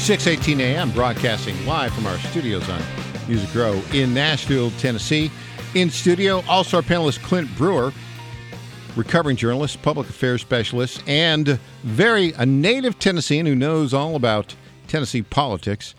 618 AM, broadcasting live from our studios on Music Row in Nashville, Tennessee. In studio, All Star panelist Clint Brewer, recovering journalist, public affairs specialist, and very a native Tennessean who knows all about Tennessee politics.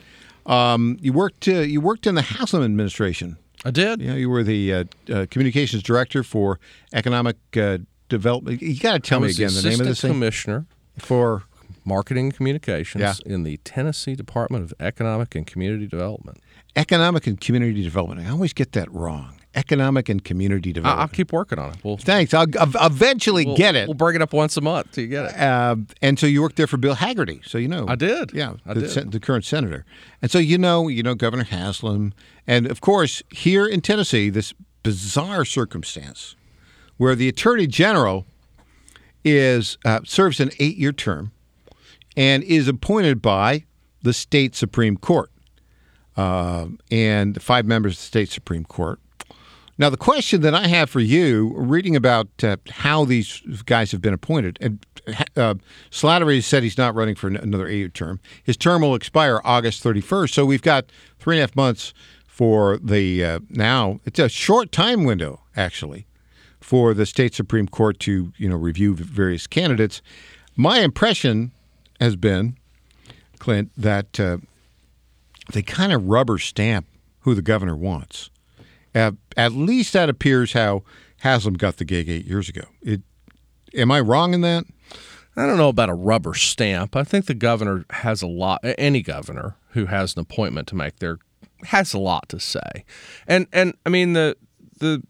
Um, you worked uh, you worked in the Haslam administration. I did. You know, you were the uh, uh, communications director for economic uh, development. You got to tell me again the, name of this thing commissioner for marketing and communications Yeah. in the Tennessee Department of Economic and Community Development. economic and community development. I always get that wrong. Economic and community development. I'll keep working on it. We'll, Thanks. I'll, I'll eventually we'll- get it. We'll bring it up once a month till you get it. Uh, and so you worked there for Bill Hagerty, so you know. I did. Yeah, I the, did. the current senator, and so you know, you know Governor Haslam, and of course here in Tennessee, this bizarre circumstance where the Attorney General is uh, serves an eight-year term and is appointed by the state Supreme Court uh, and five members of the state Supreme Court. Now, the question that I have for you, reading about uh, how these guys have been appointed, and uh, Slattery said he's not running for another eight-year term. His term will expire August 31st, so we've got three and a half months for the uh, now. It's a short time window, actually, for the state Supreme Court to you know review various candidates. My impression has been, Clint, that uh, they kind of rubber stamp who the governor wants. At least that appears how Haslam got the gig eight years ago. It, am I wrong in that? I don't know about a rubber stamp. I think the governor has a lot. Any governor who has an appointment to make there has a lot to say, and and I mean the the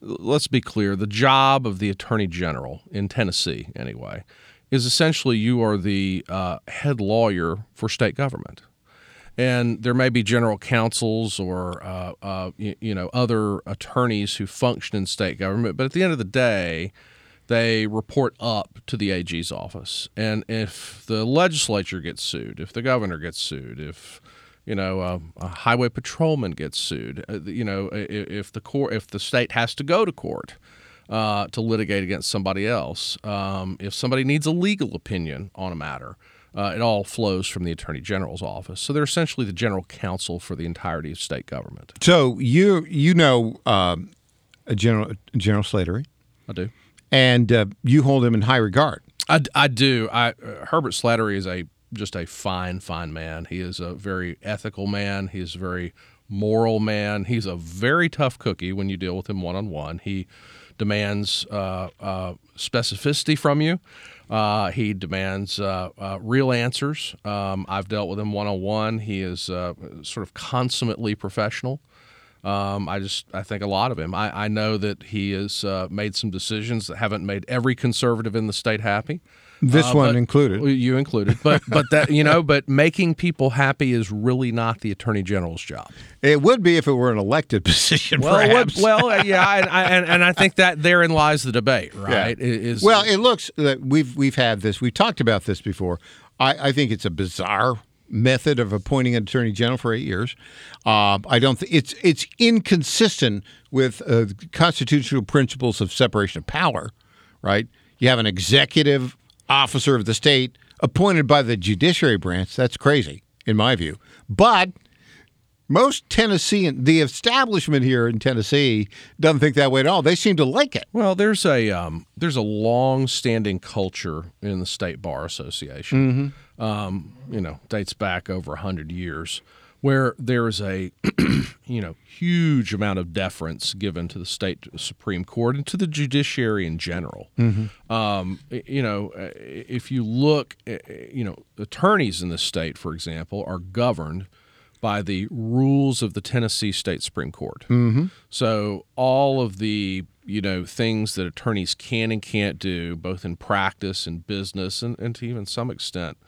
let's be clear. The job of the attorney general in Tennessee, anyway, is essentially you are the uh, head lawyer for state government. And there may be general counsels or uh, uh, you, you know other attorneys who function in state government, but at the end of the day, they report up to the AG's office. And if the legislature gets sued, if the governor gets sued, if you know a, a highway patrolman gets sued, uh, you know if the court, if the state has to go to court uh, to litigate against somebody else, um, if somebody needs a legal opinion on a matter. Uh, it all flows from the attorney general's office, so they're essentially the general counsel for the entirety of state government. So you you know um, a General General Slattery, I do. and uh, you hold him in high regard. I, I do. I uh, Herbert Slattery is a just a fine, fine man. He is a very ethical man. He is a very moral man. He's a very tough cookie when you deal with him one on one. He demands uh, uh, specificity from you. Uh, he demands uh, uh, real answers. Um, I've dealt with him one on one. He is uh, sort of consummately professional. Um, I just I think a lot of him. I, I know that he has uh, made some decisions that haven't made every conservative in the state happy. This Uh, one included. You included, but but that you know, but making people happy is really not the attorney general's job. It would be if it were an elected position, Well, would- perhaps. well, uh, yeah, and, I- and and I think that therein lies the debate, right? Yeah. Is well, it looks that we've we've had this. We've talked about this before. I, I think it's a bizarre method of appointing an attorney general for eight years. Uh, I don't. think it's it's inconsistent with uh, constitutional principles of separation of power. Right? You have an executive officer of the state appointed by the judiciary branch. That's crazy, in my view. But most Tennessean, the establishment here in Tennessee, doesn't think that way at all. They seem to like it. Well, there's a um, there's a long-standing culture in the state bar association. Mm-hmm. Um, you know, dates back over hundred years, where there is a you know huge amount of deference given to the state supreme court and to the judiciary in general. Mm-hmm. Um, you know, uh, if you look, uh, you know, attorneys in the state, for example, are governed by the rules of the Tennessee State Supreme Court. Mm-hmm. So all of the you know things that attorneys can and can't do, both in practice and business, and, and to even some extent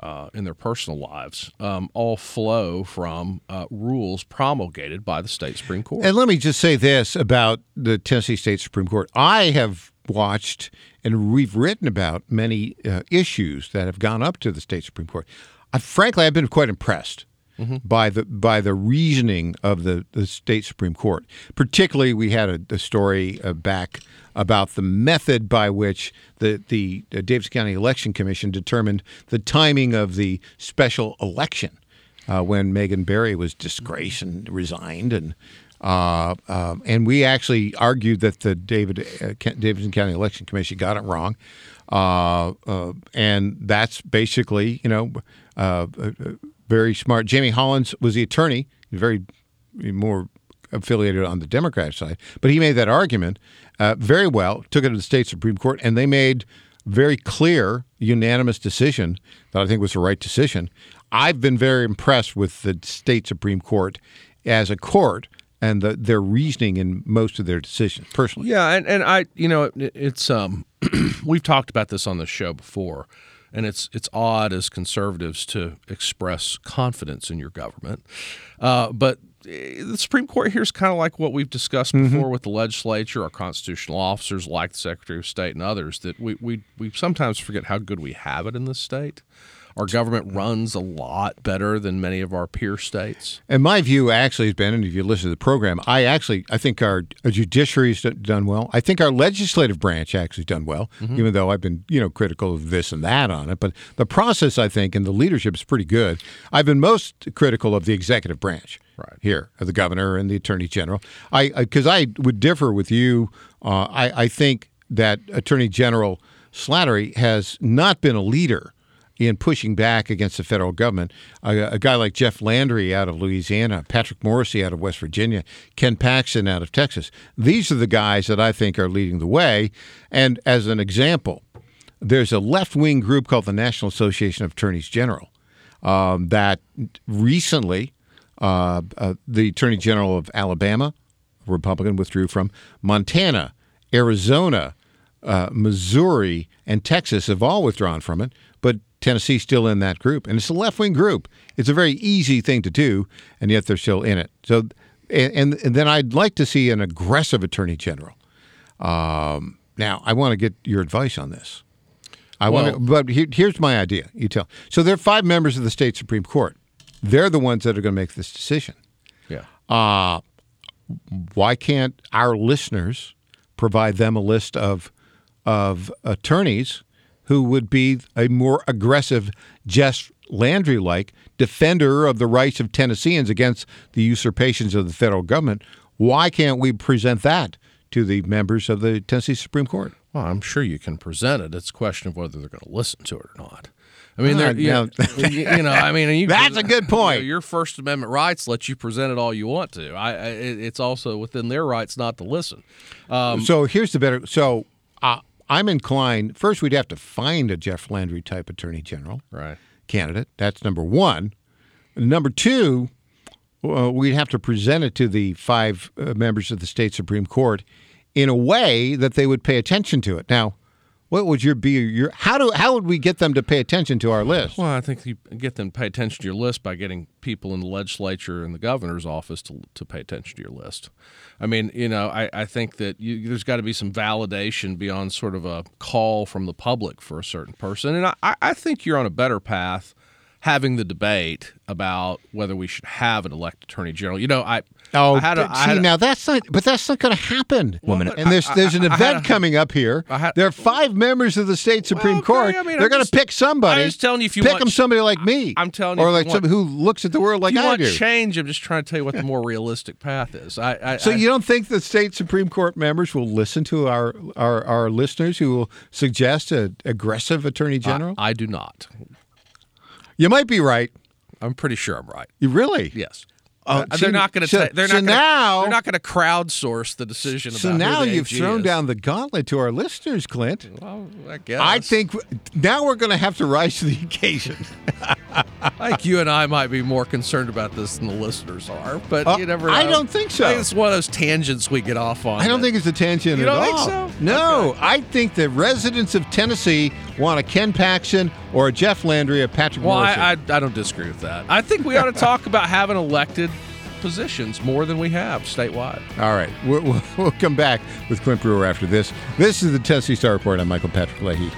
uh, in their personal lives, um, all flow from uh, rules promulgated by the state Supreme Court. And let me just say this about the Tennessee State Supreme Court. I have watched and we've written about many uh, issues that have gone up to the state Supreme Court. I, frankly, I've been quite impressed by the by the reasoning of the, the state supreme court. Particularly, we had a, a story uh, back about the method by which the the uh, Davis County Election Commission determined the timing of the special election uh, when Megan Barry was disgraced and resigned and. Uh, um, and we actually argued that the David uh, Davidson County Election Commission got it wrong, uh, uh, and that's basically you know uh, uh, very smart. Jamie Hollins was the attorney, very more affiliated on the Democratic side, but he made that argument uh, very well. Took it to the state supreme court, and they made very clear, unanimous decision that I think was the right decision. I've been very impressed with the state supreme court as a court and the, their reasoning in most of their decisions personally. Yeah, and, and I, you know, it, it's um, we've talked about this on the show before, and it's it's odd as conservatives to express confidence in your government, uh, but eh, the Supreme Court here is kind of like what we've discussed before with the legislature, our constitutional officers, like the Secretary of State and others, that we, we, we sometimes forget how good we have it in this state. Our government runs a lot better than many of our peer states. And my view actually has been, and if you listen to the program, I actually I think our, our judiciary's done well. I think our legislative branch actually done well, even though I've been you know critical of this and that on it. But the process, I think, and the leadership is pretty good. I've been most critical of the executive branch Right. here, of the governor and the attorney general. I because I, would differ with you. Uh, I I think that Attorney General Slattery has not been a leader in pushing back against the federal government. A, a guy like Jeff Landry out of Louisiana, Patrick Morrisey out of West Virginia, Ken Paxton out of Texas. These are the guys that I think are leading the way. And as an example, there's a left wing group called the National Association of Attorneys General um, that recently uh, uh, the Attorney General of Alabama, Republican, withdrew from Montana, Arizona, uh, Missouri, and Texas have all withdrawn from it, but Tennessee's still in that group, and it's a left wing group. It's a very easy thing to do, and yet they're still in it. So, and, and, then I'd like to see an aggressive attorney general. Um, now, I want to get your advice on this. I want to, but here, here's my idea. You tell. So there are five members of the state supreme court. They're the ones that are going to make this decision. Yeah. Uh, why can't our listeners provide them a list of of attorneys who would be a more aggressive, Jeff Landry like defender of the rights of Tennesseans against the usurpations of the federal government? Why can't we present that to the members of the Tennessee Supreme Court? Well, I'm sure you can present it. It's a question of whether they're going to listen to it or not. I mean, Ah, they're, you, you, know, I mean, you, That's a good you know, point. your First Amendment rights let you present it all you want to. I, I it's also within their rights not to listen. Um, so here's the better. So uh, I'm inclined. First, we'd have to find a Jeff Landry type attorney general. right. candidate. That's number one. Number two, uh, we'd have to present it to the five uh, members of the state supreme court in a way that they would pay attention to it. Now, what would your be your how do how would we get them to pay attention to our list? Well, I think you get them to pay attention to your list by getting people in the legislature and the governor's office to, to pay attention to your list. I mean, you know, I, I think that you, there's got to be some validation beyond sort of a call from the public for a certain person. And I, I think you're on a better path having the debate about whether we should have an elected attorney general. You know, I, Oh, I had a, see, I had a- now that's not, but that's not going to happen. minute. And there's there's an I- I event had a- coming up here. Had- there are five members of the state supreme okay, court. I mean, They're going to pick somebody. I'm just telling you if you pick want- them somebody like me. I'm telling you or if you like want- who looks at the world like you I want do. change. I'm just trying to tell you what the more realistic path is. I, I So I, you don't think the state supreme court members will listen to our our, our listeners who will suggest an aggressive attorney general? I, I do not. You might be right. I'm pretty sure I'm right. You really? Yes. Oh, Uh, they're not going to. so- they're so not now- they're not going to crowdsource the decision. So about now you've AG thrown is. down the gauntlet to our listeners, Clint. Well, I guess. I think now we're going to have to rise to the occasion. Think you and I might be more concerned about this than the listeners are, but Uh, you never. Know. I don't think so. I think it's one of those tangents we get off on. I don't that- think it's a tangent You at don't think all. so? No, Okay. I think the residents of Tennessee want a Ken Paxton or a Jeff Landry, a Patrick Well, Morrison. I, I I don't disagree with that. I think we ought to talk about having elected positions more than we have statewide. All right, we'll, we'll, we'll come back with Clint Brewer after this. This is the Tennessee Star Report. I'm Michael Patrick Leahy.